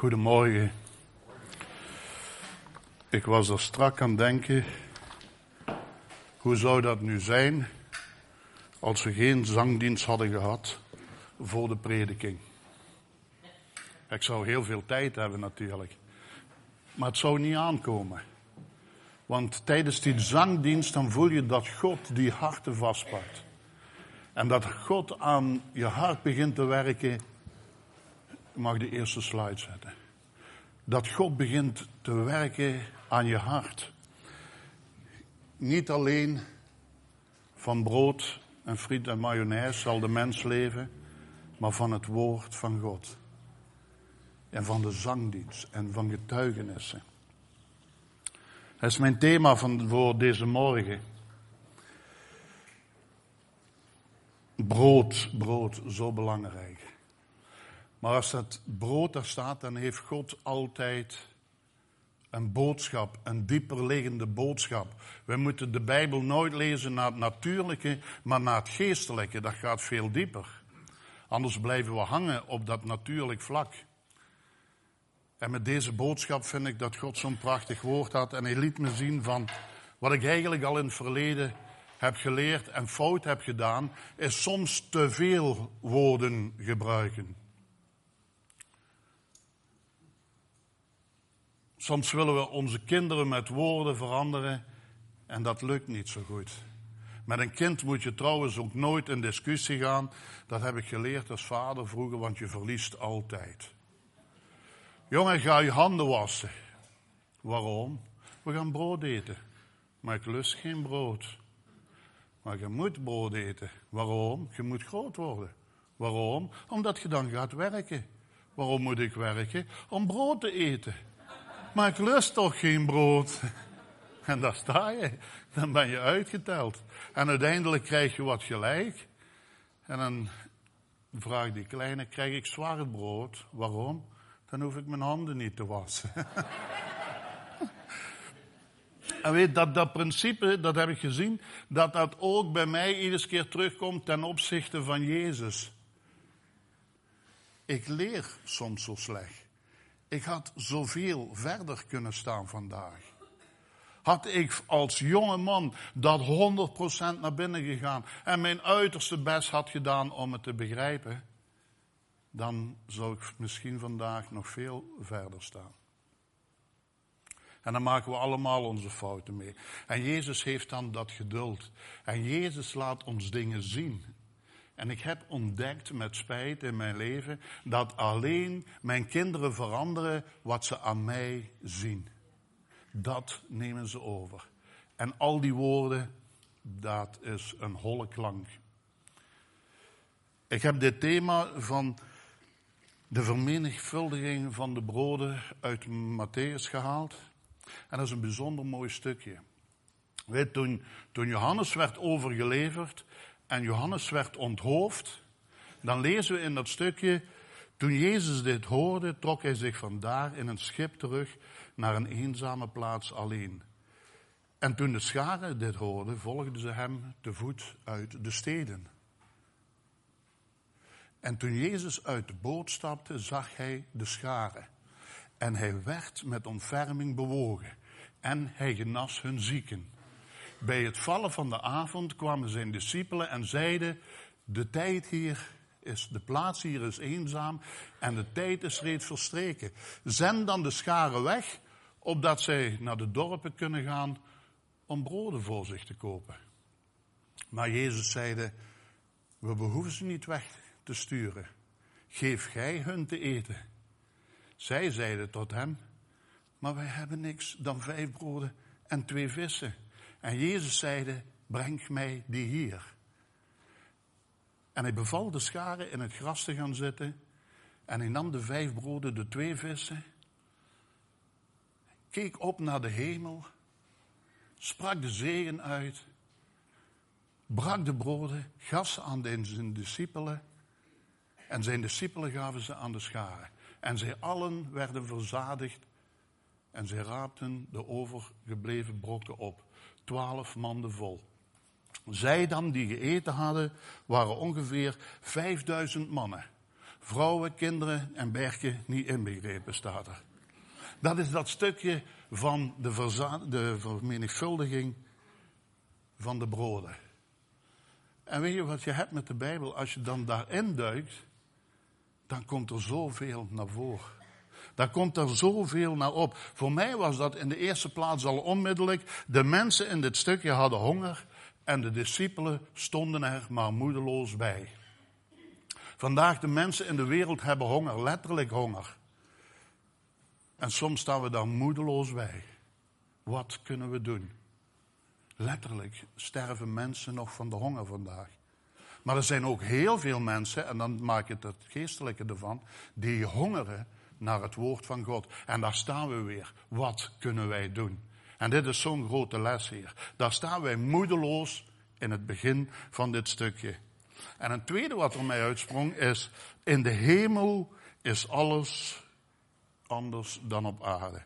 Goedemorgen. Ik was er strak aan denken. Hoe zou dat nu zijn als we geen zangdienst hadden gehad voor de prediking? Ik zou heel veel tijd hebben natuurlijk. Maar het zou niet aankomen. Want tijdens die zangdienst dan voel je dat God die harten vastpakt. En dat God aan je hart begint te werken. Ik mag de eerste slide zetten. Dat God begint te werken aan je hart. Niet alleen van brood en friet en mayonaise zal de mens leven, maar van het woord van God. En van de zangdienst en van getuigenissen. Dat is mijn thema van, voor deze morgen. Brood, brood, zo belangrijk. Maar als dat brood daar staat, dan heeft God altijd een boodschap, een dieper liggende boodschap. We moeten de Bijbel nooit lezen naar het natuurlijke, maar naar het geestelijke. Dat gaat veel dieper. Anders blijven we hangen op dat natuurlijk vlak. En met deze boodschap vind ik dat God zo'n prachtig woord had. En hij liet me zien van wat ik eigenlijk al in het verleden heb geleerd en fout heb gedaan, is soms te veel woorden gebruiken. Soms willen we onze kinderen met woorden veranderen en dat lukt niet zo goed. Met een kind moet je trouwens ook nooit in discussie gaan. Dat heb ik geleerd als vader vroeger, want je verliest altijd. Jongen, ga je handen wassen. Waarom? We gaan brood eten. Maar ik lust geen brood. Maar je moet brood eten. Waarom? Je moet groot worden. Waarom? Omdat je dan gaat werken. Waarom moet ik werken? Om brood te eten. Maar ik lust toch geen brood. En daar sta je. Dan ben je uitgeteld. En uiteindelijk krijg je wat gelijk. En dan vraagt die kleine, krijg ik zwart brood? Waarom? Dan hoef ik mijn handen niet te wassen. En weet dat, dat principe, dat heb ik gezien, dat dat ook bij mij iedere keer terugkomt ten opzichte van Jezus. Ik leer soms zo slecht. Ik had zoveel verder kunnen staan vandaag. Had ik als jonge man dat 100% naar binnen gegaan en mijn uiterste best had gedaan om het te begrijpen, dan zou ik misschien vandaag nog veel verder staan. En dan maken we allemaal onze fouten mee. En Jezus heeft dan dat geduld. En Jezus laat ons dingen zien. En ik heb ontdekt met spijt in mijn leven dat alleen mijn kinderen veranderen wat ze aan mij zien. Dat nemen ze over. En al die woorden, dat is een holle klank. Ik heb dit thema van de vermenigvuldiging van de broden uit Matthäus gehaald. En dat is een bijzonder mooi stukje. Weet, toen, toen Johannes werd overgeleverd en Johannes werd onthoofd, dan lezen we in dat stukje, toen Jezus dit hoorde, trok hij zich vandaar in een schip terug naar een eenzame plaats alleen. En toen de scharen dit hoorden, volgden ze hem te voet uit de steden. En toen Jezus uit de boot stapte, zag hij de scharen. En hij werd met ontferming bewogen. En hij genas hun zieken. Bij het vallen van de avond kwamen zijn discipelen en zeiden: De tijd hier is, de plaats hier is eenzaam en de tijd is reeds verstreken. Zend dan de scharen weg, opdat zij naar de dorpen kunnen gaan om broden voor zich te kopen. Maar Jezus zeide: We behoeven ze niet weg te sturen. Geef gij hun te eten. Zij zeiden tot hem, maar wij hebben niks dan vijf broden en twee vissen. En Jezus zeide, breng mij die hier. En hij beval de scharen in het gras te gaan zitten. En hij nam de vijf broden, de twee vissen. Keek op naar de hemel. Sprak de zegen uit. Brak de broden, gaf ze aan zijn discipelen. En zijn discipelen gaven ze aan de scharen. En zij allen werden verzadigd. En zij raapten de overgebleven brokken op. Twaalf manden vol. Zij dan die geëten hadden, waren ongeveer vijfduizend mannen. Vrouwen, kinderen en bergen niet inbegrepen, staat er. Dat is dat stukje van de, de vermenigvuldiging van de broden. En weet je wat je hebt met de Bijbel? Als je dan daarin duikt, dan komt er zoveel naar voren. Daar komt er zoveel naar op. Voor mij was dat in de eerste plaats al onmiddellijk. De mensen in dit stukje hadden honger en de discipelen stonden er maar moedeloos bij. Vandaag de mensen in de wereld hebben honger, letterlijk honger. En soms staan we daar moedeloos bij. Wat kunnen we doen? Letterlijk sterven mensen nog van de honger vandaag. Maar er zijn ook heel veel mensen, en dan maak je het geestelijke ervan, die hongeren naar het woord van God. En daar staan we weer. Wat kunnen wij doen? En dit is zo'n grote les hier. Daar staan wij moedeloos in het begin van dit stukje. En een tweede wat er mij uitsprong is, in de hemel is alles anders dan op aarde.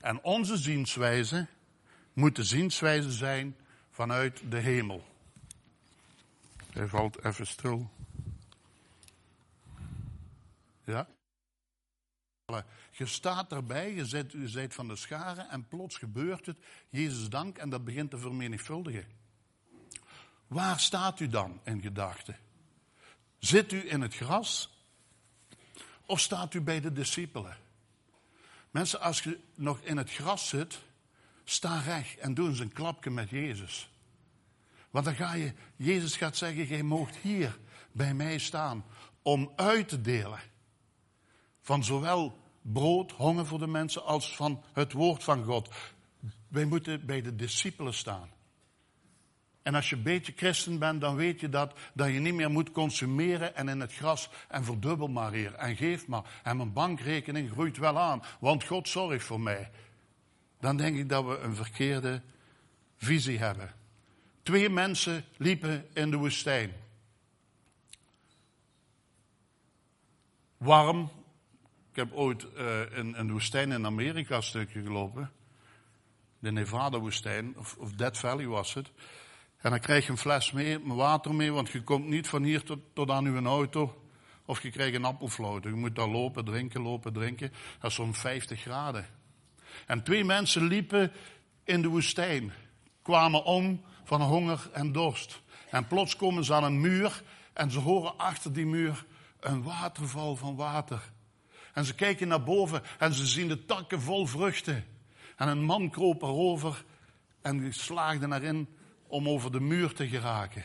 En onze zienswijze moet de zienswijze zijn vanuit de hemel. Hij valt even stil. Ja? Je staat erbij, je zit, je zit van de scharen en plots gebeurt het. Jezus dank en dat begint te vermenigvuldigen. Waar staat u dan in gedachten? Zit u in het gras of staat u bij de discipelen? Mensen, als je nog in het gras zit, sta recht en doe eens een klapje met Jezus. Want dan ga je, Jezus gaat zeggen, jij moogt hier bij mij staan om uit te delen. Van zowel brood, honger voor de mensen, als van het woord van God. Wij moeten bij de discipelen staan. En als je een beetje christen bent, dan weet je dat, dat je niet meer moet consumeren en in het gras en verdubbel maar hier en geef maar. En mijn bankrekening groeit wel aan, want God zorgt voor mij. Dan denk ik dat we een verkeerde visie hebben. Twee mensen liepen in de woestijn. Warm. Ik heb ooit in een woestijn in Amerika een stukje gelopen. De Nevada-woestijn, of, of Death Valley was het. En dan krijg je een fles mee, water mee, want je komt niet van hier tot, tot aan uw auto. Of je krijgt een appelfloten. Je moet daar lopen, drinken, lopen, drinken. Dat is zo'n 50 graden. En twee mensen liepen in de woestijn. Kwamen om van honger en dorst. En plots komen ze aan een muur en ze horen achter die muur een waterval van water. En ze kijken naar boven en ze zien de takken vol vruchten. En een man kroop erover en slaagde erin om over de muur te geraken.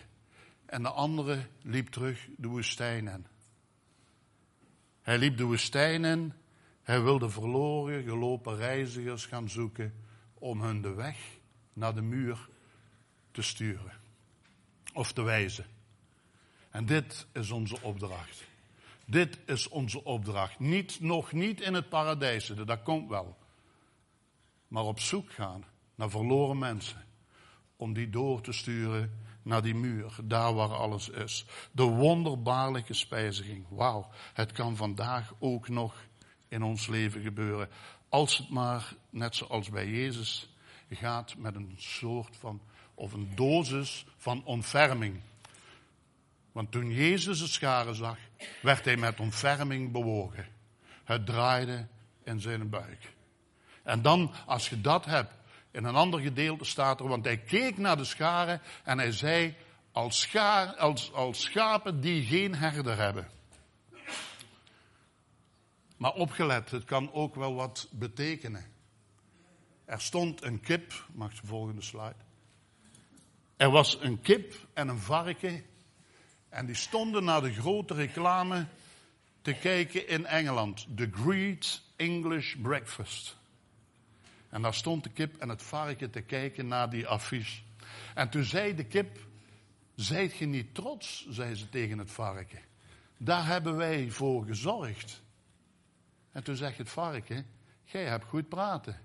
En de andere liep terug de woestijn in. Hij liep de woestijn in. Hij wilde verloren gelopen reizigers gaan zoeken om hun de weg naar de muur te sturen of te wijzen. En dit is onze opdracht. Dit is onze opdracht. Niet, nog niet in het paradijs dat komt wel. Maar op zoek gaan naar verloren mensen om die door te sturen naar die muur, daar waar alles is. De wonderbaarlijke spijziging. Wauw, het kan vandaag ook nog in ons leven gebeuren. Als het maar, net zoals bij Jezus, gaat met een soort van, of een dosis van ontferming. Want toen Jezus de scharen zag, werd hij met ontferming bewogen. Het draaide in zijn buik. En dan, als je dat hebt, in een ander gedeelte staat er, want hij keek naar de scharen en hij zei, als, schaar, als, als schapen die geen herder hebben. Maar opgelet, het kan ook wel wat betekenen. Er stond een kip, mag de volgende slide. Er was een kip en een varken. En die stonden naar de grote reclame te kijken in Engeland. The Great English Breakfast. En daar stond de kip en het varken te kijken naar die affiche. En toen zei de kip, zijt je niet trots, zei ze tegen het varken. Daar hebben wij voor gezorgd. En toen zegt het varken, jij hebt goed praten.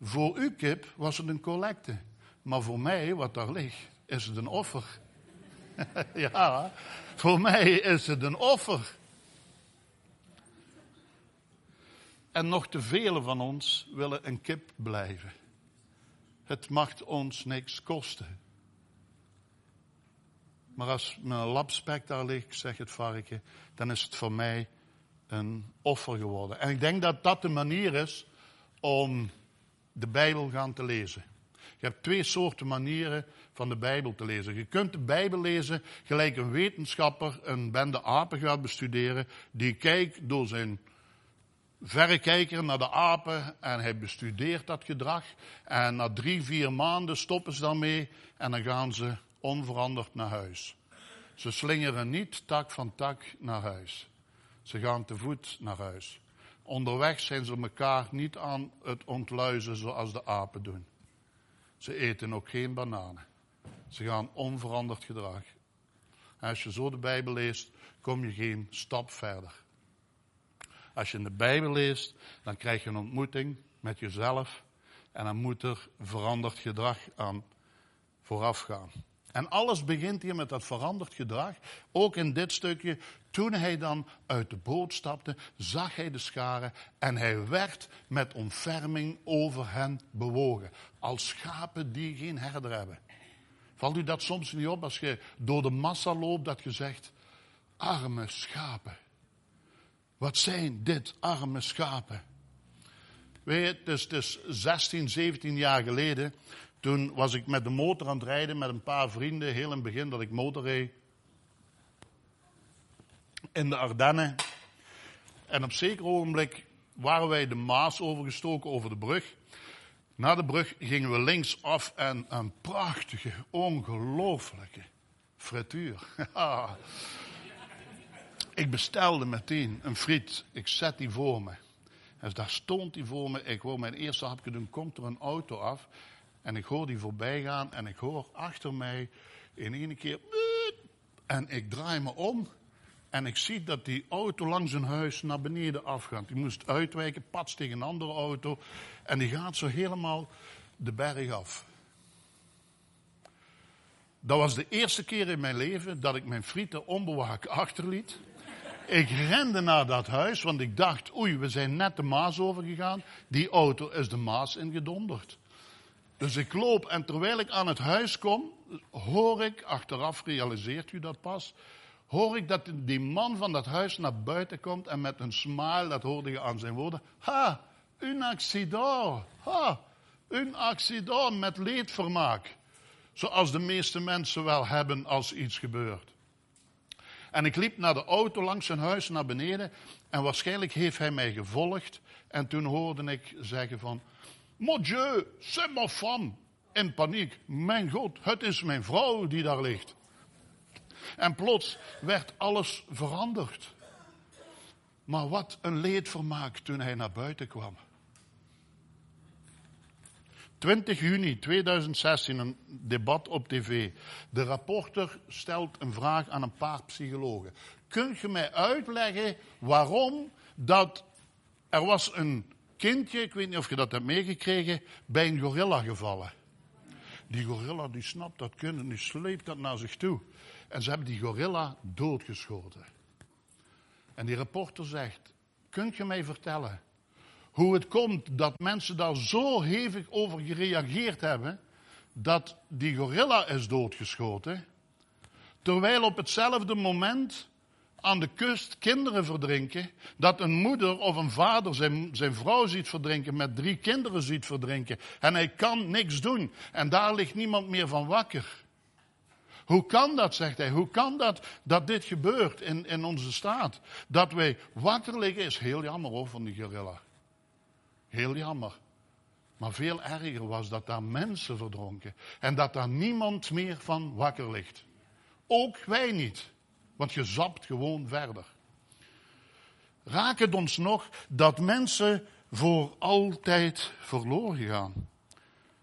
Voor uw kip was het een collecte. Maar voor mij, wat daar ligt, is het een offer. ja, voor mij is het een offer. En nog te vele van ons willen een kip blijven. Het mag ons niks kosten. Maar als mijn lapspek daar ligt, zegt het varken, dan is het voor mij een offer geworden. En ik denk dat dat de manier is om de Bijbel gaan te lezen. Je hebt twee soorten manieren van de Bijbel te lezen. Je kunt de Bijbel lezen gelijk een wetenschapper een bende apen gaat bestuderen, die kijkt door zijn verrekijker naar de apen en hij bestudeert dat gedrag. En na drie, vier maanden stoppen ze daarmee en dan gaan ze onveranderd naar huis. Ze slingeren niet tak van tak naar huis. Ze gaan te voet naar huis. Onderweg zijn ze elkaar niet aan het ontluizen zoals de apen doen. Ze eten ook geen bananen. Ze gaan onveranderd gedrag. als je zo de Bijbel leest, kom je geen stap verder. Als je in de Bijbel leest, dan krijg je een ontmoeting met jezelf en dan moet er veranderd gedrag aan vooraf gaan. En alles begint hier met dat veranderd gedrag. Ook in dit stukje. Toen hij dan uit de boot stapte, zag hij de scharen en hij werd met ontferming over hen bewogen. Als schapen die geen herder hebben. Valt u dat soms niet op als je door de massa loopt dat je zegt, arme schapen. Wat zijn dit arme schapen? Weet je, het is, het is 16, 17 jaar geleden toen was ik met de motor aan het rijden met een paar vrienden, heel in het begin dat ik motor reed. In de Ardennen. En op zeker ogenblik waren wij de Maas overgestoken over de brug. Na de brug gingen we linksaf en een prachtige, ongelooflijke frituur. ik bestelde meteen een friet. Ik zet die voor me. En daar stond die voor me. Ik wil mijn eerste hapje doen. Komt er een auto af. En ik hoor die voorbij gaan en ik hoor achter mij in één keer. En ik draai me om en ik zie dat die auto langs een huis naar beneden afgaat. Die moest uitwijken, pats tegen een andere auto. En die gaat zo helemaal de berg af. Dat was de eerste keer in mijn leven dat ik mijn frieten onbewaakt achterliet. Ik rende naar dat huis, want ik dacht, oei, we zijn net de Maas overgegaan. Die auto is de Maas ingedonderd. Dus ik loop en terwijl ik aan het huis kom, hoor ik, achteraf realiseert u dat pas, hoor ik dat die man van dat huis naar buiten komt en met een smile, dat hoorde je aan zijn woorden, ha, un accident, ha, un accident met leedvermaak. Zoals de meeste mensen wel hebben als iets gebeurt. En ik liep naar de auto langs zijn huis naar beneden en waarschijnlijk heeft hij mij gevolgd. En toen hoorde ik zeggen van, Mon Dieu, c'est ma femme. In paniek. Mijn God, het is mijn vrouw die daar ligt. En plots werd alles veranderd. Maar wat een leedvermaak toen hij naar buiten kwam. 20 juni 2016, een debat op tv. De rapporter stelt een vraag aan een paar psychologen. Kunt je mij uitleggen waarom dat er was een kindje, ik weet niet of je dat hebt meegekregen, bij een gorilla gevallen. Die gorilla die snapt dat kunnen, die sleept dat naar zich toe. En ze hebben die gorilla doodgeschoten. En die reporter zegt, kunt je mij vertellen hoe het komt dat mensen daar zo hevig over gereageerd hebben, dat die gorilla is doodgeschoten, terwijl op hetzelfde moment aan de kust kinderen verdrinken, dat een moeder of een vader zijn, zijn vrouw ziet verdrinken, met drie kinderen ziet verdrinken, en hij kan niks doen, en daar ligt niemand meer van wakker. Hoe kan dat, zegt hij, hoe kan dat dat dit gebeurt in, in onze staat? Dat wij wakker liggen is heel jammer hoor van die gorilla. Heel jammer. Maar veel erger was dat daar mensen verdronken en dat daar niemand meer van wakker ligt. Ook wij niet. Want je zapt gewoon verder. Raakt het ons nog dat mensen voor altijd verloren gaan?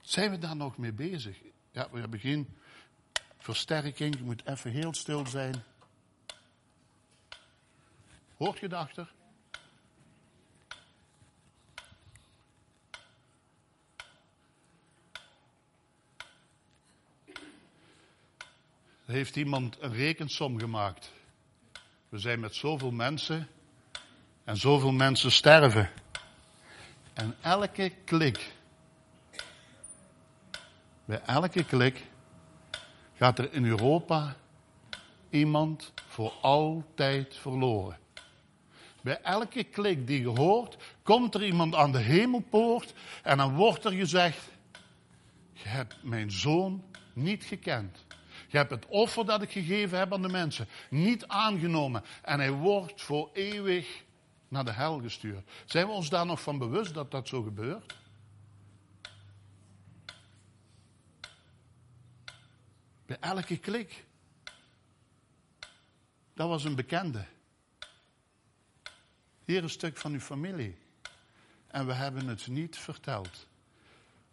Zijn we daar nog mee bezig? Ja, we hebben geen versterking. Je moet even heel stil zijn. Hoort je daarachter? heeft iemand een rekensom gemaakt. We zijn met zoveel mensen en zoveel mensen sterven. En elke klik, bij elke klik gaat er in Europa iemand voor altijd verloren. Bij elke klik die je hoort, komt er iemand aan de hemelpoort en dan wordt er gezegd, je hebt mijn zoon niet gekend. Je hebt het offer dat ik gegeven heb aan de mensen niet aangenomen. En hij wordt voor eeuwig naar de hel gestuurd. Zijn we ons daar nog van bewust dat dat zo gebeurt? Bij elke klik. Dat was een bekende. Hier een stuk van uw familie. En we hebben het niet verteld.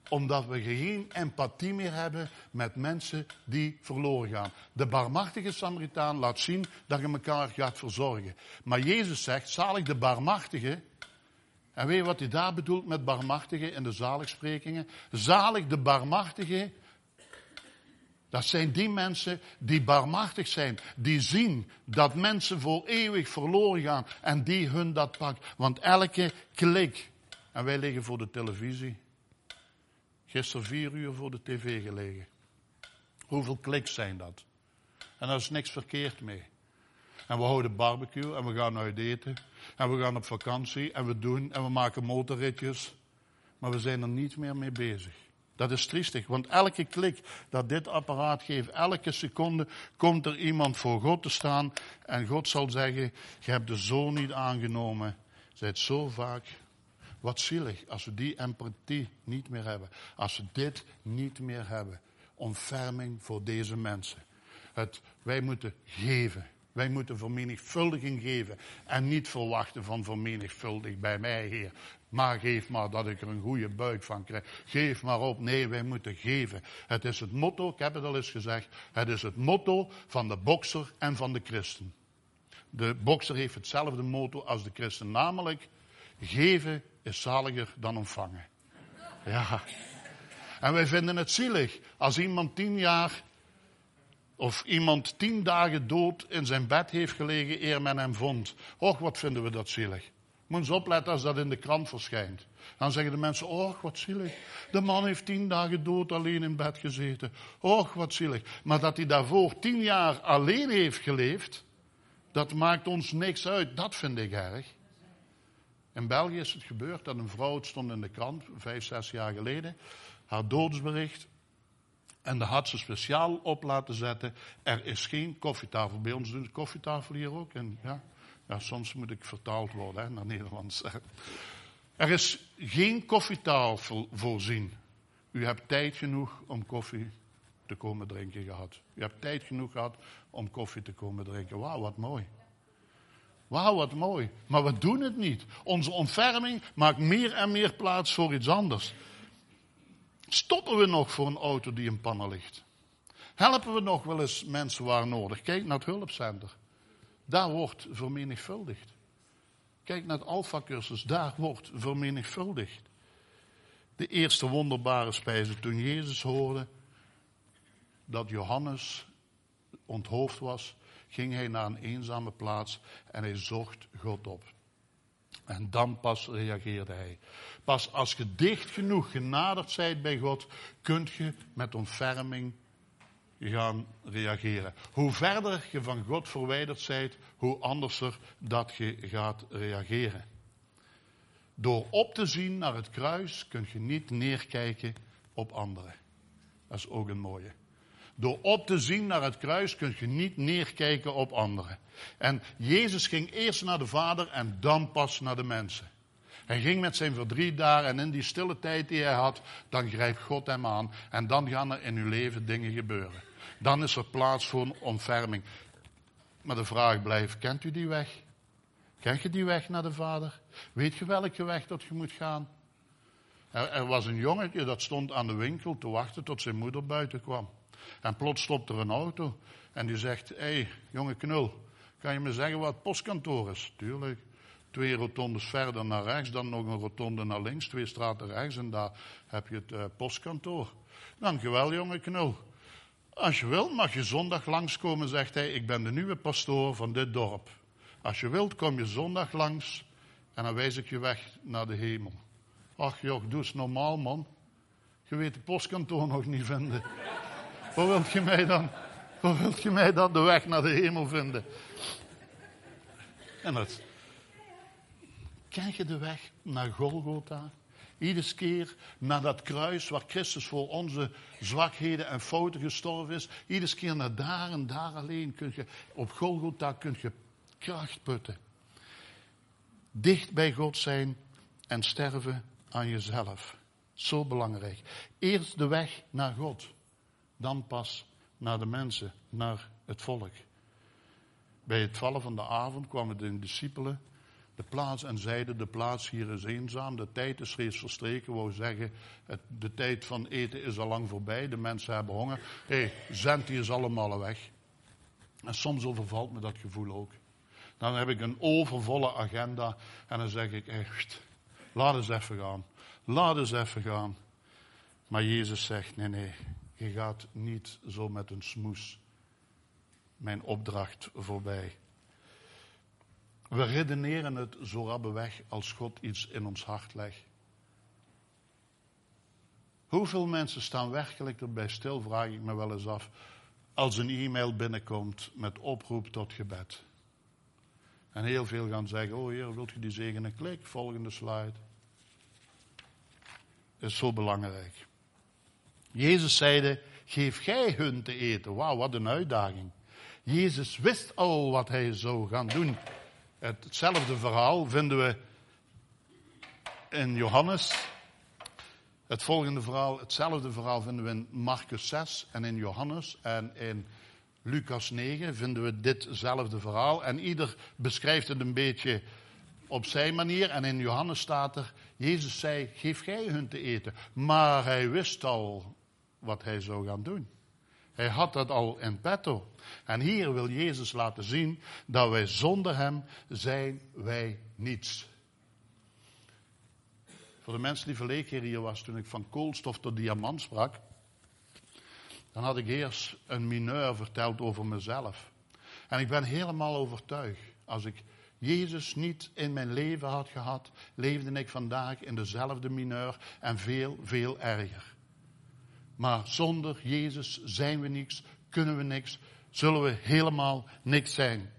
Omdat we geen empathie meer hebben met mensen die verloren gaan. De barmachtige Samaritaan laat zien dat je elkaar gaat verzorgen. Maar Jezus zegt, zalig de barmachtige. En weet je wat hij daar bedoelt met barmachtige in de zaligsprekingen? Zalig de barmachtige dat zijn die mensen die barmachtig zijn, die zien dat mensen voor eeuwig verloren gaan en die hun dat pakt. Want elke klik, en wij liggen voor de televisie, gisteren vier uur voor de tv gelegen. Hoeveel kliks zijn dat? En daar is niks verkeerd mee. En we houden barbecue en we gaan uit eten. En we gaan op vakantie en we doen en we maken motorritjes. Maar we zijn er niet meer mee bezig. Dat is triestig, want elke klik dat dit apparaat geeft, elke seconde komt er iemand voor God te staan en God zal zeggen, je hebt de zoon niet aangenomen. Zijt zo vaak, wat zielig als we die empathie niet meer hebben. Als we dit niet meer hebben. Ontferming voor deze mensen. Het, wij moeten geven. Wij moeten vermenigvuldiging geven en niet verwachten van vermenigvuldig bij mij, Heer. Maar geef maar dat ik er een goede buik van krijg. Geef maar op. Nee, wij moeten geven. Het is het motto, ik heb het al eens gezegd, het is het motto van de bokser en van de christen. De bokser heeft hetzelfde motto als de christen, namelijk geven is zaliger dan ontvangen. Ja. En wij vinden het zielig als iemand tien jaar of iemand tien dagen dood in zijn bed heeft gelegen eer men hem vond. Och, wat vinden we dat zielig. Moet eens opletten als dat in de krant verschijnt. Dan zeggen de mensen, och, wat zielig. De man heeft tien dagen dood alleen in bed gezeten. Och, wat zielig. Maar dat hij daarvoor tien jaar alleen heeft geleefd, dat maakt ons niks uit. Dat vind ik erg. In België is het gebeurd dat een vrouw, het stond in de krant, vijf, zes jaar geleden, haar doodsbericht. En daar had ze speciaal op laten zetten, er is geen koffietafel. Bij ons doen ze koffietafel hier ook. En, ja. Ja, soms moet ik vertaald worden hè, naar Nederlands. Er is geen koffietafel voorzien. U hebt tijd genoeg om koffie te komen drinken gehad. U hebt tijd genoeg gehad om koffie te komen drinken. Wauw, wat mooi. Wauw, wat mooi. Maar we doen het niet. Onze ontferming maakt meer en meer plaats voor iets anders. Stoppen we nog voor een auto die in pannen ligt? Helpen we nog wel eens mensen waar nodig? Kijk naar het hulpcenter. Daar wordt vermenigvuldigd. Kijk naar het Alpha-cursus, daar wordt vermenigvuldigd. De eerste wonderbare spijze toen Jezus hoorde dat Johannes onthoofd was, ging hij naar een eenzame plaats en hij zocht God op. En dan pas reageerde hij. Pas als je dicht genoeg genaderd zijt bij God, kunt je met ontferming gaan reageren. Hoe verder je van God verwijderd bent, hoe anderser dat je gaat reageren. Door op te zien naar het kruis kun je niet neerkijken op anderen. Dat is ook een mooie. Door op te zien naar het kruis kun je niet neerkijken op anderen. En Jezus ging eerst naar de Vader en dan pas naar de mensen. Hij ging met zijn verdriet daar en in die stille tijd die hij had, dan grijpt God hem aan en dan gaan er in uw leven dingen gebeuren. Dan is er plaats voor een ontferming. Maar de vraag blijft, kent u die weg? Ken je die weg naar de Vader? Weet je welke weg dat je moet gaan? Er, er was een jongetje dat stond aan de winkel te wachten tot zijn moeder buiten kwam. En plots stopt er een auto en die zegt, hé, hey, jonge knul, kan je me zeggen wat het postkantoor is? Tuurlijk. Twee rotondes verder naar rechts, dan nog een rotonde naar links, twee straten rechts en daar heb je het uh, postkantoor. Dankjewel, jonge knul. Als je wilt, mag je zondag langskomen, zegt hij. Ik ben de nieuwe pastoor van dit dorp. Als je wilt, kom je zondag langs en dan wijs ik je weg naar de hemel. Ach joh, doe eens normaal, man. Je weet de postkantoor nog niet vinden. Wat wilt je mij dan? Hoe wilt je mij dan de weg naar de hemel vinden? En dat. Ken je de weg naar Golgotha? Iedere keer naar dat kruis waar Christus voor onze zwakheden en fouten gestorven is. Iedere keer naar daar en daar alleen kun je, op Golgotha kun je kracht putten. Dicht bij God zijn en sterven aan jezelf. Zo belangrijk. Eerst de weg naar God. Dan pas naar de mensen, naar het volk. Bij het vallen van de avond kwamen de discipelen de plaats en zeiden: De plaats hier is eenzaam, de tijd is reeds verstreken. Wou zeggen: De tijd van eten is al lang voorbij, de mensen hebben honger. Hé, hey, zend die is allemaal weg. En soms overvalt me dat gevoel ook. Dan heb ik een overvolle agenda en dan zeg ik echt: Laat eens even gaan. Laat eens even gaan. Maar Jezus zegt: Nee, nee, gaat niet zo met een smoes mijn opdracht voorbij. We redeneren het zo rabbe weg als God iets in ons hart legt. Hoeveel mensen staan werkelijk erbij stil, vraag ik me wel eens af, als een e-mail binnenkomt met oproep tot gebed. En heel veel gaan zeggen, oh heer, wilt u die zegenen? Klik, volgende slide. Is zo belangrijk. Jezus zeide, geef gij hun te eten. Wauw, wat een uitdaging. Jezus wist al wat hij zou gaan doen. Hetzelfde verhaal vinden we in Johannes. Het volgende verhaal, hetzelfde verhaal vinden we in Marcus 6 en in Johannes. En in Lucas 9 vinden we ditzelfde verhaal. En ieder beschrijft het een beetje op zijn manier. En in Johannes staat er, Jezus zei, geef gij hun te eten. Maar hij wist al wat hij zou gaan doen. Hij had dat al in petto. En hier wil Jezus laten zien dat wij zonder Hem zijn wij niets. Voor de mensen die verleden keer hier was toen ik van koolstof tot diamant sprak, dan had ik eerst een mineur verteld over mezelf. En ik ben helemaal overtuigd, als ik Jezus niet in mijn leven had gehad, leefde ik vandaag in dezelfde mineur en veel, veel erger. Maar zonder Jezus zijn we niks, kunnen we niks, zullen we helemaal niks zijn.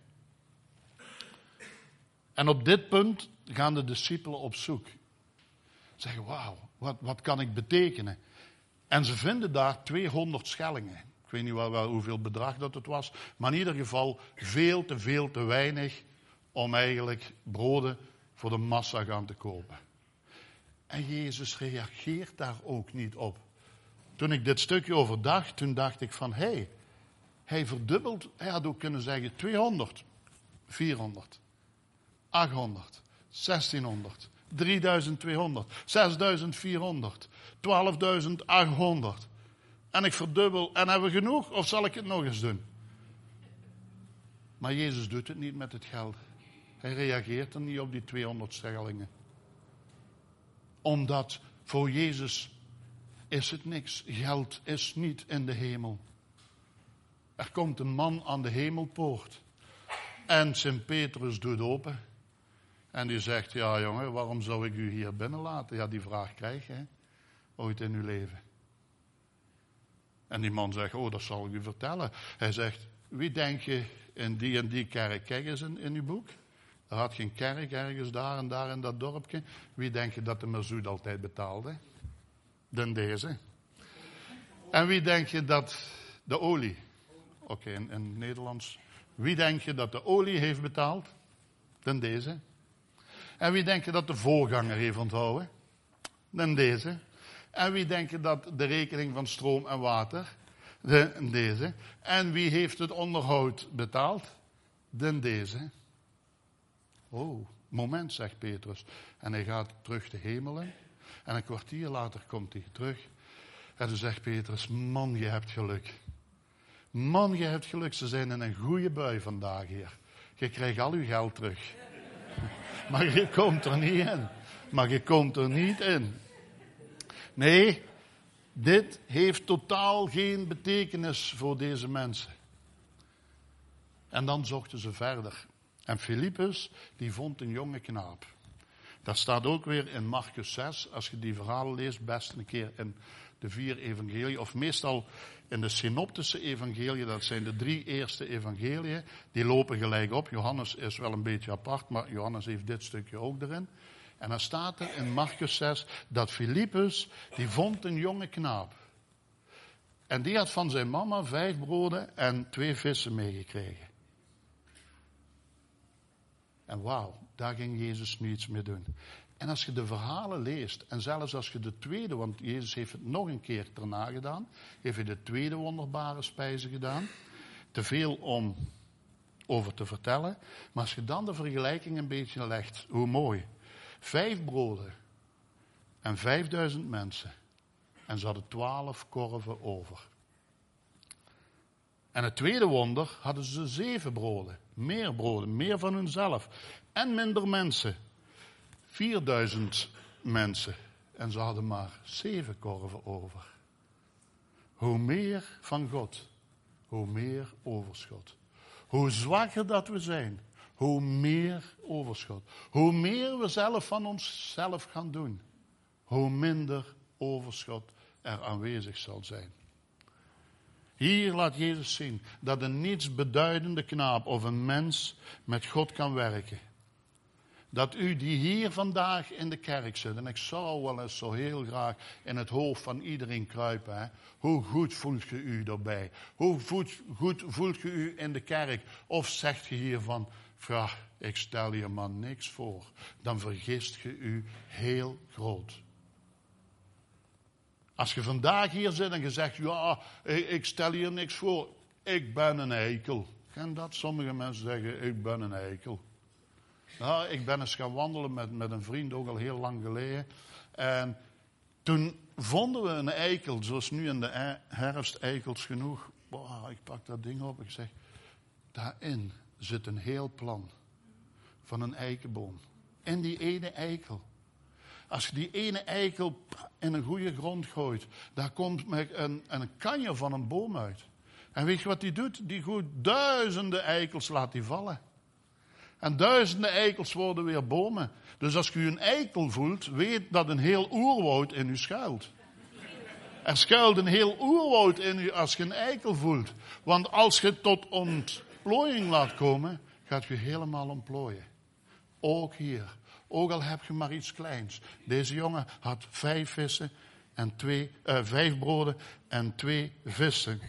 En op dit punt gaan de discipelen op zoek. Zeggen, wauw, wat, wat kan ik betekenen? En ze vinden daar 200 schellingen. Ik weet niet wel, wel hoeveel bedrag dat het was, maar in ieder geval veel te veel te weinig om eigenlijk broden voor de massa gaan te kopen. En Jezus reageert daar ook niet op. Toen ik dit stukje overdacht, toen dacht ik van, hé, hey, hij verdubbelt, hij had ook kunnen zeggen 200, 400, 800, 1600, 3200, 6400, 12.800. En ik verdubbel, en hebben we genoeg, of zal ik het nog eens doen? Maar Jezus doet het niet met het geld. Hij reageert er niet op die 200 stellingen. Omdat voor Jezus is het niks. Geld is niet in de hemel. Er komt een man aan de hemelpoort. En Sint Petrus doet open. En die zegt, ja jongen, waarom zou ik u hier binnenlaten? Ja, die vraag krijg je ooit in uw leven. En die man zegt, oh, dat zal ik u vertellen. Hij zegt, wie denk je in die en die kerk? Kijk eens in, in uw boek. Er had geen kerk ergens daar en daar in dat dorpje. Wie denk je dat de Merzoet altijd betaalde? Dan deze. En wie denk je dat de olie, oké, in, Nederlands. Wie denk je dat de olie heeft betaald? Dan deze. En wie denk je dat de voorganger heeft onthouden? Dan deze. En wie denk je dat de rekening van stroom en water? Dan deze. En wie heeft het onderhoud betaald? Dan deze. Oh, moment, zegt Petrus. En hij gaat terug de hemelen. En een kwartier later komt hij terug. En dan zegt Petrus, man, je hebt geluk. Man, je hebt geluk. Ze zijn in een goede bui vandaag hier. Je krijgt al uw geld terug. Maar je komt er niet in. Maar je komt er niet in. Nee, dit heeft totaal geen betekenis voor deze mensen. En dan zochten ze verder. En Filippus, die vond een jonge knaap. Dat staat ook weer in Marcus 6, als je die verhalen leest, best een keer in de vier evangelieën, of meestal in de synoptische evangelieën, dat zijn de drie eerste evangeliën, die lopen gelijk op. Johannes is wel een beetje apart, maar Johannes heeft dit stukje ook erin. En dan staat er in Marcus 6 dat Filippus, die vond een jonge knaap. En die had van zijn mama vijf broden en twee vissen meegekregen. En wauw, daar ging Jezus nu iets mee doen. En als je de verhalen leest, en zelfs als je de tweede, want Jezus heeft het nog een keer daarna gedaan, heeft hij de tweede wonderbare spijze gedaan. Te veel om over te vertellen. Maar als je dan de vergelijking een beetje legt, hoe mooi. Vijf broden en vijfduizend mensen. En ze hadden twaalf korven over. En het tweede wonder hadden ze zeven broden. Meer broden, meer van hunzelf. En minder mensen. 4000 mensen. En ze hadden maar zeven korven over. Hoe meer van God, hoe meer overschot. Hoe zwakker dat we zijn, hoe meer overschot. Hoe meer we zelf van onszelf gaan doen, hoe minder overschot er aanwezig zal zijn. Hier laat Jezus zien dat een nietsbeduidende knaap of een mens met God kan werken. Dat u die hier vandaag in de kerk zit, en ik zou wel eens zo heel graag in het hoofd van iedereen kruipen. Hoe goed voelt je u erbij? Hoe goed voelt je u in de kerk? Of zegt je hier van, vraag, ik stel je maar niks voor. Dan vergist je u heel groot. Als je vandaag hier zit en je zegt, ja, ik stel hier niks voor. Ik ben een eikel. Kan dat sommige mensen zeggen, ik ben een eikel. Nou, ik ben eens gaan wandelen met, met een vriend, ook al heel lang geleden. En toen vonden we een eikel, zoals nu in de herfst eikels genoeg. Boah, ik pak dat ding op, ik zeg, daarin zit een heel plan van een eikenboom. In die ene eikel. Als je die ene eikel in een goede grond gooit, daar komt een, een kanje van een boom uit. En weet je wat die doet? Die gooit duizenden eikels, laat die vallen. En duizenden eikels worden weer bomen. Dus als je een eikel voelt, weet dat een heel oerwoud in u schuilt. Er schuilt een heel oerwoud in u als je een eikel voelt. Want als je tot ontplooiing laat komen, gaat je helemaal ontplooien. Ook hier. Ook al heb je maar iets kleins. Deze jongen had vijf vissen en twee, uh, vijf broden en twee vissen.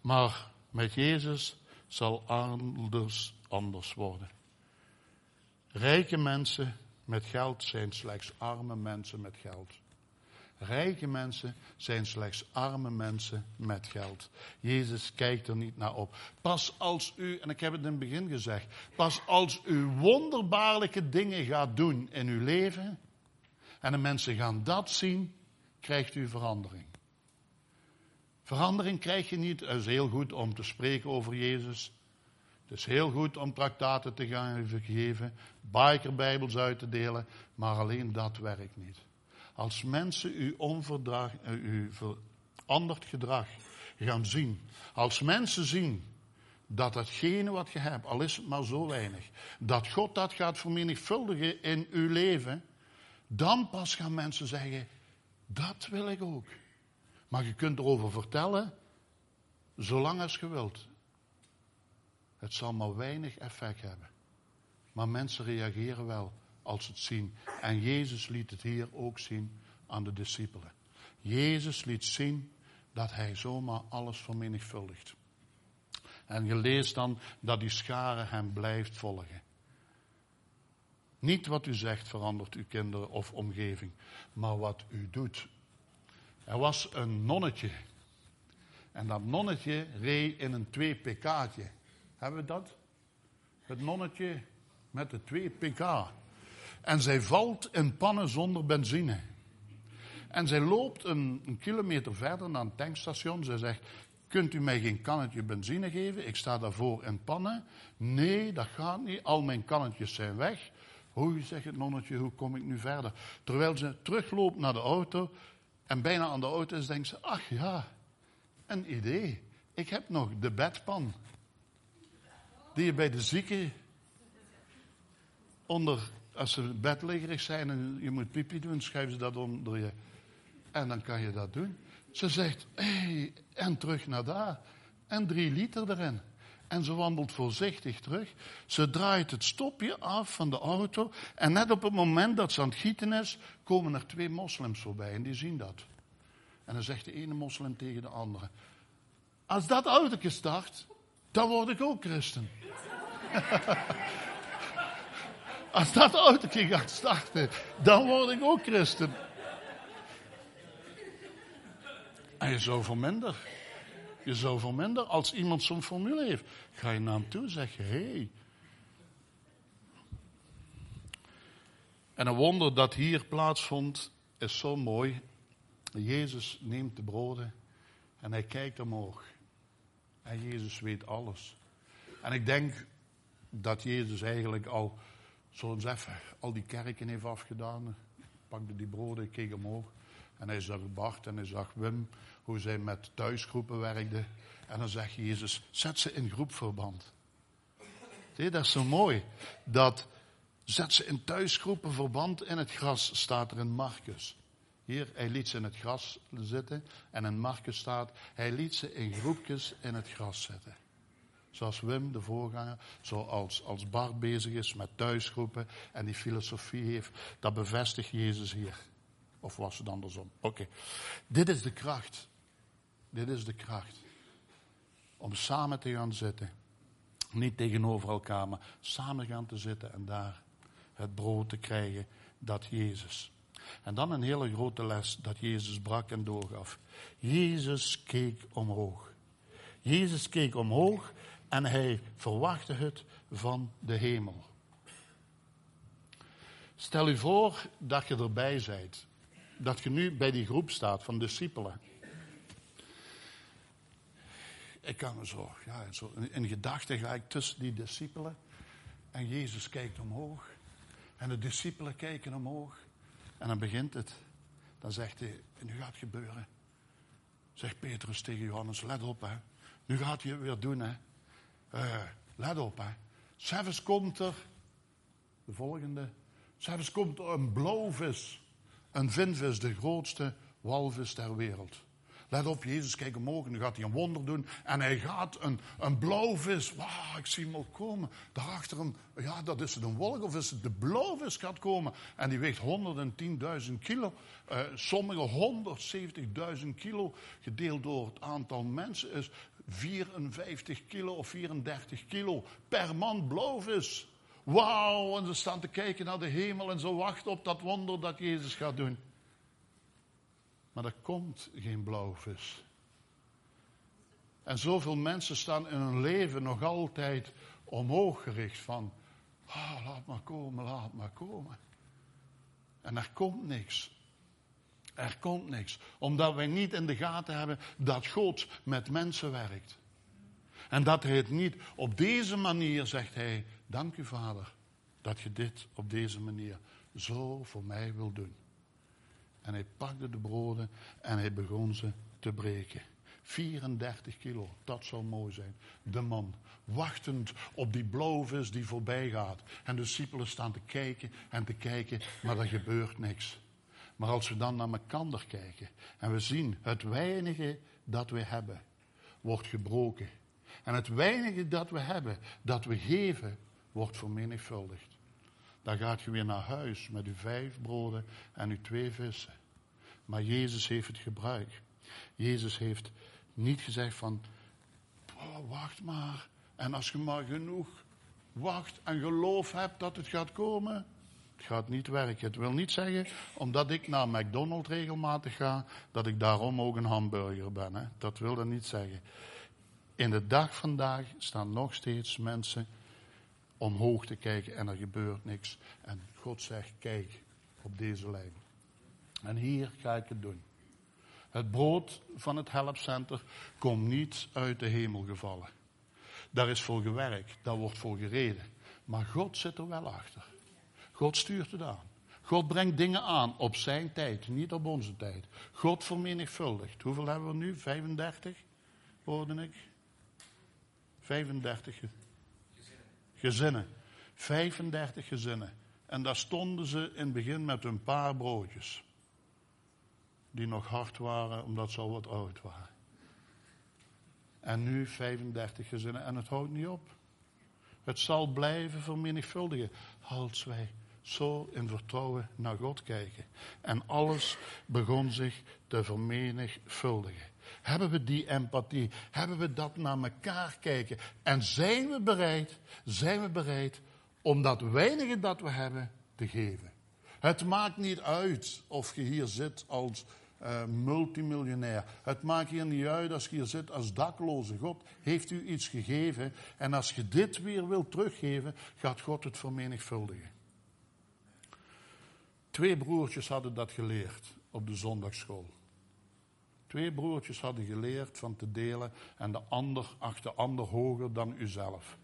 Maar met Jezus zal anders anders worden. Rijke mensen met geld zijn slechts arme mensen met geld. Rijke mensen zijn slechts arme mensen met geld. Jezus kijkt er niet naar op. Pas als u, en ik heb het in het begin gezegd, pas als u wonderbaarlijke dingen gaat doen in uw leven, en de mensen gaan dat zien, krijgt u verandering. Verandering krijg je niet. Het is heel goed om te spreken over Jezus. Het is heel goed om traktaten te gaan geven, bikerbijbels uit te delen, maar alleen dat werkt niet. Als mensen uw, eh, uw veranderd gedrag gaan zien, als mensen zien dat datgene wat je hebt, al is het maar zo weinig, dat God dat gaat vermenigvuldigen in uw leven, dan pas gaan mensen zeggen, dat wil ik ook. Maar je kunt erover vertellen, zolang als je wilt. Het zal maar weinig effect hebben. Maar mensen reageren wel als het zien. En Jezus liet het hier ook zien aan de discipelen. Jezus liet zien dat hij zomaar alles vermenigvuldigt. En je leest dan dat die schare hem blijft volgen. Niet wat u zegt verandert uw kinderen of omgeving, maar wat u doet. Er was een nonnetje. En dat nonnetje reed in een 2 pk'tje. Hebben we dat? Het nonnetje met de 2 pk. En zij valt in pannen zonder benzine. En zij loopt een, een kilometer verder naar een tankstation. Zij zegt, kunt u mij geen kannetje benzine geven? Ik sta daarvoor in pannen. Nee, dat gaat niet. Al mijn kannetjes zijn weg. Hoe, zegt het nonnetje, hoe kom ik nu verder? Terwijl ze terugloopt naar de auto en bijna aan de auto is, denkt ze, ach ja, een idee. Ik heb nog de bedpan. Die je bij de zieke onder, als ze bedliggerig zijn en je moet pipi doen, schuiven ze dat onder je. En dan kan je dat doen. Ze zegt, hey, en terug naar daar. En drie liter erin. En ze wandelt voorzichtig terug. Ze draait het stopje af van de auto. En net op het moment dat ze aan het gieten is, komen er twee moslims voorbij. En die zien dat. En dan zegt de ene moslim tegen de andere. Als dat autootje start, dan word ik ook christen. Als dat autootje gaat starten, dan word ik ook christen. En je zoveel minder. Je zoveel minder. Als iemand zo'n formule heeft, ga je naar hem toe en zeg je, hé. Hey. En een wonder dat hier plaatsvond, is zo mooi. Jezus neemt de broden en hij kijkt omhoog. En Jezus weet alles. En ik denk dat Jezus eigenlijk al zo eens even al die kerken heeft afgedaan. Pakte die broden, keek omhoog. En hij zag Bart en hij zag Wim, hoe zij met thuisgroepen werkten. En dan zegt Jezus, zet ze in groepverband. Zie dat is zo mooi. Dat zet ze in thuisgroepen verband in het gras, staat er in Marcus. Hier, hij liet ze in het gras zitten. En in Marcus staat, hij liet ze in groepjes in het gras zitten. Zoals Wim, de voorganger, zoals als Bart bezig is met thuisgroepen en die filosofie heeft, dat bevestigt Jezus hier. Of was het andersom? Oké. Dit is de kracht. Dit is de kracht. Om samen te gaan zitten. Niet tegenover elkaar, maar samen gaan te zitten en daar het brood te krijgen dat Jezus. En dan een hele grote les dat Jezus brak en doorgaf. Jezus keek omhoog. Jezus keek omhoog en hij verwachtte het van de hemel. Stel u voor dat je erbij bent. Dat je nu bij die groep staat van discipelen. Ik kan me zo, ja, zo in gedachten ga ik tussen die discipelen. En Jezus kijkt omhoog. En de discipelen kijken omhoog. En dan begint het. Dan zegt hij, nu gaat het gebeuren. Zegt Petrus tegen Johannes, let op hè. Nu gaat hij het weer doen hè. Uh, let op hè. Zelfs komt er, de volgende. Zelfs komt er een blauwvis. Een vinvis, de grootste walvis ter wereld. Let op, Jezus kijkt omhoog en dan gaat hij een wonder doen. En hij gaat een, een blauwvis, wauw, ik zie hem al komen. Daarachter een, ja, dat is het een wolk of is het de blauwvis gaat komen. En die weegt 110.000 kilo. Uh, sommige 170.000 kilo, gedeeld door het aantal mensen, is 54 kilo of 34 kilo per man blauwvis. Wauw, en ze staan te kijken naar de hemel en ze wachten op dat wonder dat Jezus gaat doen. Maar er komt geen blauwvis. En zoveel mensen staan in hun leven nog altijd omhoog gericht van, ah, laat maar komen, laat maar komen. En er komt niks. Er komt niks. Omdat wij niet in de gaten hebben dat God met mensen werkt. En dat hij het niet op deze manier zegt hij, dank u vader, dat je dit op deze manier zo voor mij wil doen. En hij pakte de broden en hij begon ze te breken. 34 kilo, dat zou mooi zijn. De man, wachtend op die blauwvis die voorbij gaat. En de discipelen staan te kijken en te kijken, maar er gebeurt niks. Maar als we dan naar elkaar kijken en we zien het weinige dat we hebben, wordt gebroken. En het weinige dat we hebben, dat we geven, wordt vermenigvuldigd. Dan gaat je weer naar huis met uw vijf broden en uw twee vissen. Maar Jezus heeft het gebruikt. Jezus heeft niet gezegd van, wacht maar. En als je maar genoeg wacht en geloof hebt dat het gaat komen, het gaat niet werken. Het wil niet zeggen, omdat ik naar McDonald's regelmatig ga, dat ik daarom ook een hamburger ben. Hè? Dat wil dat niet zeggen. In de dag vandaag staan nog steeds mensen omhoog te kijken en er gebeurt niks. En God zegt, kijk op deze lijn. En hier ga ik het doen. Het brood van het helpcenter komt niet uit de hemel gevallen. Daar is voor gewerkt, daar wordt voor gereden. Maar God zit er wel achter. God stuurt het aan. God brengt dingen aan op zijn tijd, niet op onze tijd. God vermenigvuldigt. Hoeveel hebben we nu? 35, hoorde ik. 35 gezinnen. 35 gezinnen. En daar stonden ze in het begin met een paar broodjes. Die nog hard waren, omdat ze al wat oud waren. En nu 35 gezinnen en het houdt niet op. Het zal blijven vermenigvuldigen als wij zo in vertrouwen naar God kijken. En alles begon zich te vermenigvuldigen. Hebben we die empathie? Hebben we dat naar elkaar kijken? En zijn we bereid, zijn we bereid om dat weinige dat we hebben te geven? Het maakt niet uit of je hier zit als uh, multimiljonair. Het maakt hier niet uit als je hier zit als dakloze. God heeft u iets gegeven. En als je dit weer wilt teruggeven, gaat God het vermenigvuldigen. Twee broertjes hadden dat geleerd op de zondagschool. Twee broertjes hadden geleerd van te delen en de ander achter ander hoger dan uzelf.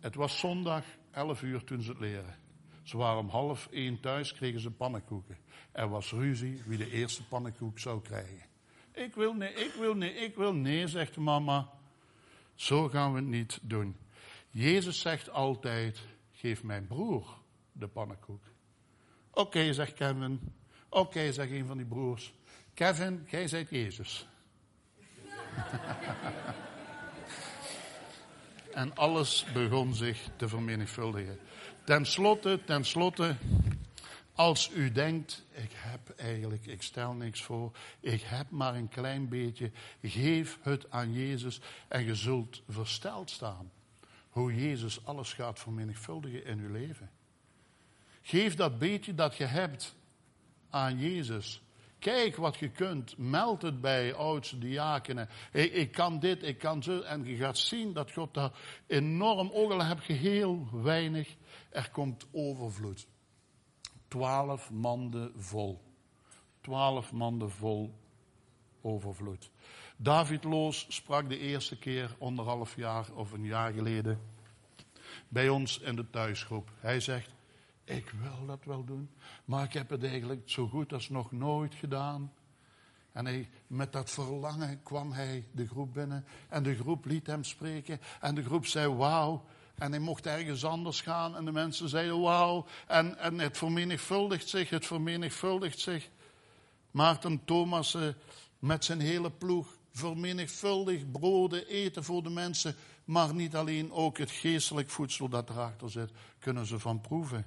Het was zondag 11 uur toen ze het leren. Ze waren om half één thuis, kregen ze pannenkoeken. Er was ruzie wie de eerste pannenkoek zou krijgen. Ik wil nee, ik wil nee, ik wil nee, zegt de mama. Zo gaan we het niet doen. Jezus zegt altijd, geef mijn broer de pannenkoek. Oké, zegt Kevin. Oké, zegt een van die broers. Kevin, jij zijt Jezus. en alles begon zich te vermenigvuldigen. Ten slotte, ten slotte, als u denkt, ik heb eigenlijk, ik stel niks voor, ik heb maar een klein beetje, geef het aan Jezus en je zult versteld staan hoe Jezus alles gaat vermenigvuldigen in uw leven. Geef dat beetje dat je hebt aan Jezus. Kijk wat je kunt. Meld het bij oudste diakenen. Ik, ik, kan dit, ik kan zo. En je gaat zien dat God daar enorm, ook al heb je heel weinig, er komt overvloed. Twaalf manden vol. Twaalf manden vol overvloed. David Loos sprak de eerste keer anderhalf jaar of een jaar geleden bij ons in de thuisgroep. Hij zegt, ik wil dat wel doen, maar ik heb het eigenlijk zo goed als nog nooit gedaan. En hij, met dat verlangen kwam hij de groep binnen en de groep liet hem spreken en de groep zei wauw. En hij mocht ergens anders gaan en de mensen zeiden wauw. En, en het vermenigvuldigt zich, het vermenigvuldigt zich. Maarten Thomas met zijn hele ploeg vermenigvuldig broden eten voor de mensen. Maar niet alleen, ook het geestelijk voedsel dat erachter zit, kunnen ze van proeven.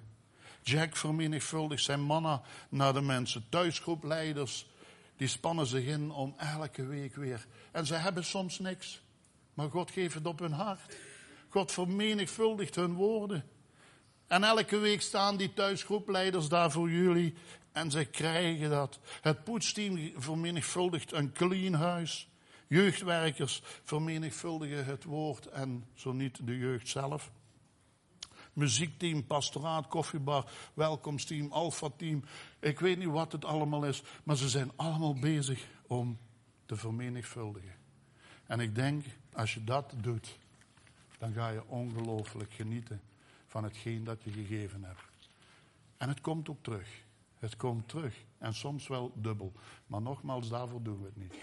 Jack vermenigvuldigt zijn mannen naar de mensen. Thuisgroepleiders, die spannen zich in om elke week weer. En ze hebben soms niks. Maar God geeft het op hun hart. God vermenigvuldigt hun woorden. En elke week staan die thuisgroepleiders daar voor jullie. En ze krijgen dat. Het poetsteam vermenigvuldigt een clean huis. Jeugdwerkers vermenigvuldigen het woord en zo niet de jeugd zelf muziekteam, pastoraat, koffiebar, welkomsteam, alfa-team. Ik weet niet wat het allemaal is, maar ze zijn allemaal bezig om te vermenigvuldigen. En ik denk, als je dat doet, dan ga je ongelooflijk genieten van hetgeen dat je gegeven hebt. En het komt ook terug. Het komt terug. En soms wel dubbel. Maar nogmaals, daarvoor doen we het niet.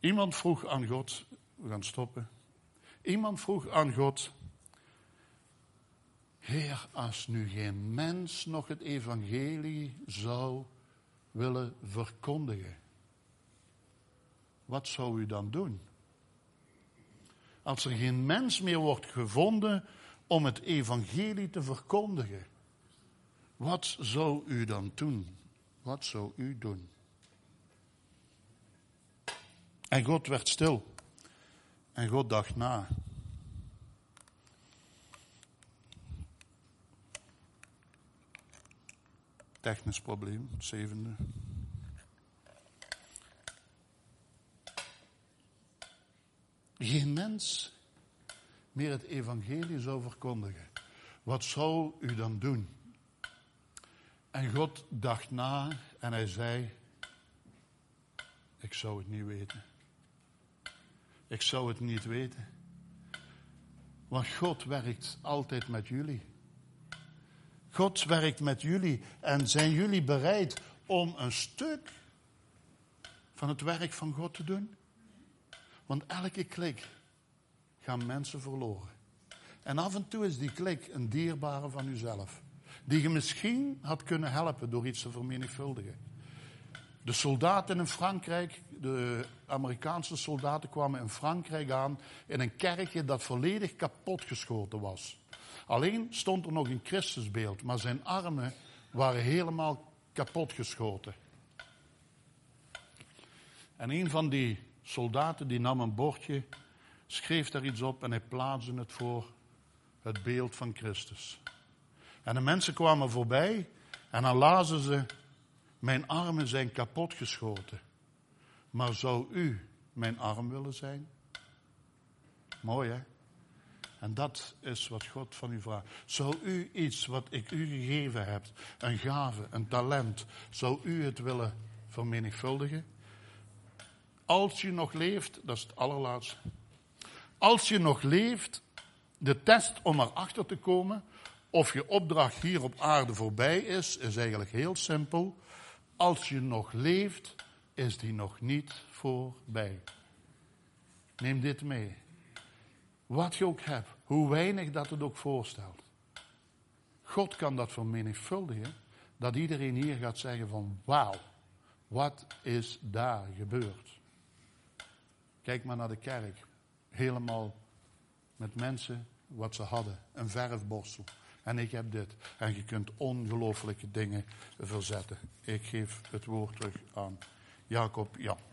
Iemand vroeg aan God, we gaan stoppen. Iemand vroeg aan God, Heer, als nu geen mens nog het evangelie zou willen verkondigen, wat zou u dan doen? Als er geen mens meer wordt gevonden om het evangelie te verkondigen, wat zou u dan doen? Wat zou u doen? En God werd stil. En God dacht na. Technisch probleem, het zevende. Geen mens meer het evangelie zou verkondigen. Wat zou u dan doen? En God dacht na en hij zei: Ik zou het niet weten. Ik zou het niet weten. Want God werkt altijd met jullie. God werkt met jullie en zijn jullie bereid om een stuk van het werk van God te doen? Want elke klik gaan mensen verloren. En af en toe is die klik een dierbare van uzelf. Die je misschien had kunnen helpen door iets te vermenigvuldigen. De soldaten in Frankrijk, de Amerikaanse soldaten kwamen in Frankrijk aan in een kerkje dat volledig kapotgeschoten was. Alleen stond er nog een Christusbeeld, maar zijn armen waren helemaal kapotgeschoten. En een van die soldaten die nam een bordje, schreef daar iets op en hij plaatste het voor het beeld van Christus. En de mensen kwamen voorbij en dan lazen ze, mijn armen zijn kapotgeschoten. Maar zou u mijn arm willen zijn? Mooi hè? En dat is wat God van u vraagt. Zou u iets wat ik u gegeven heb, een gave, een talent, zou u het willen vermenigvuldigen? Als je nog leeft, dat is het allerlaatste. Als je nog leeft, de test om erachter te komen of je opdracht hier op aarde voorbij is, is eigenlijk heel simpel. Als je nog leeft, is die nog niet voorbij. Neem dit mee. Wat je ook hebt, hoe weinig dat het ook voorstelt. God kan dat vermenigvuldigen, dat iedereen hier gaat zeggen van wauw, wat is daar gebeurd? Kijk maar naar de kerk. Helemaal met mensen wat ze hadden. Een verfborstel. En ik heb dit. En je kunt ongelooflijke dingen verzetten. Ik geef het woord terug aan Jacob Jan.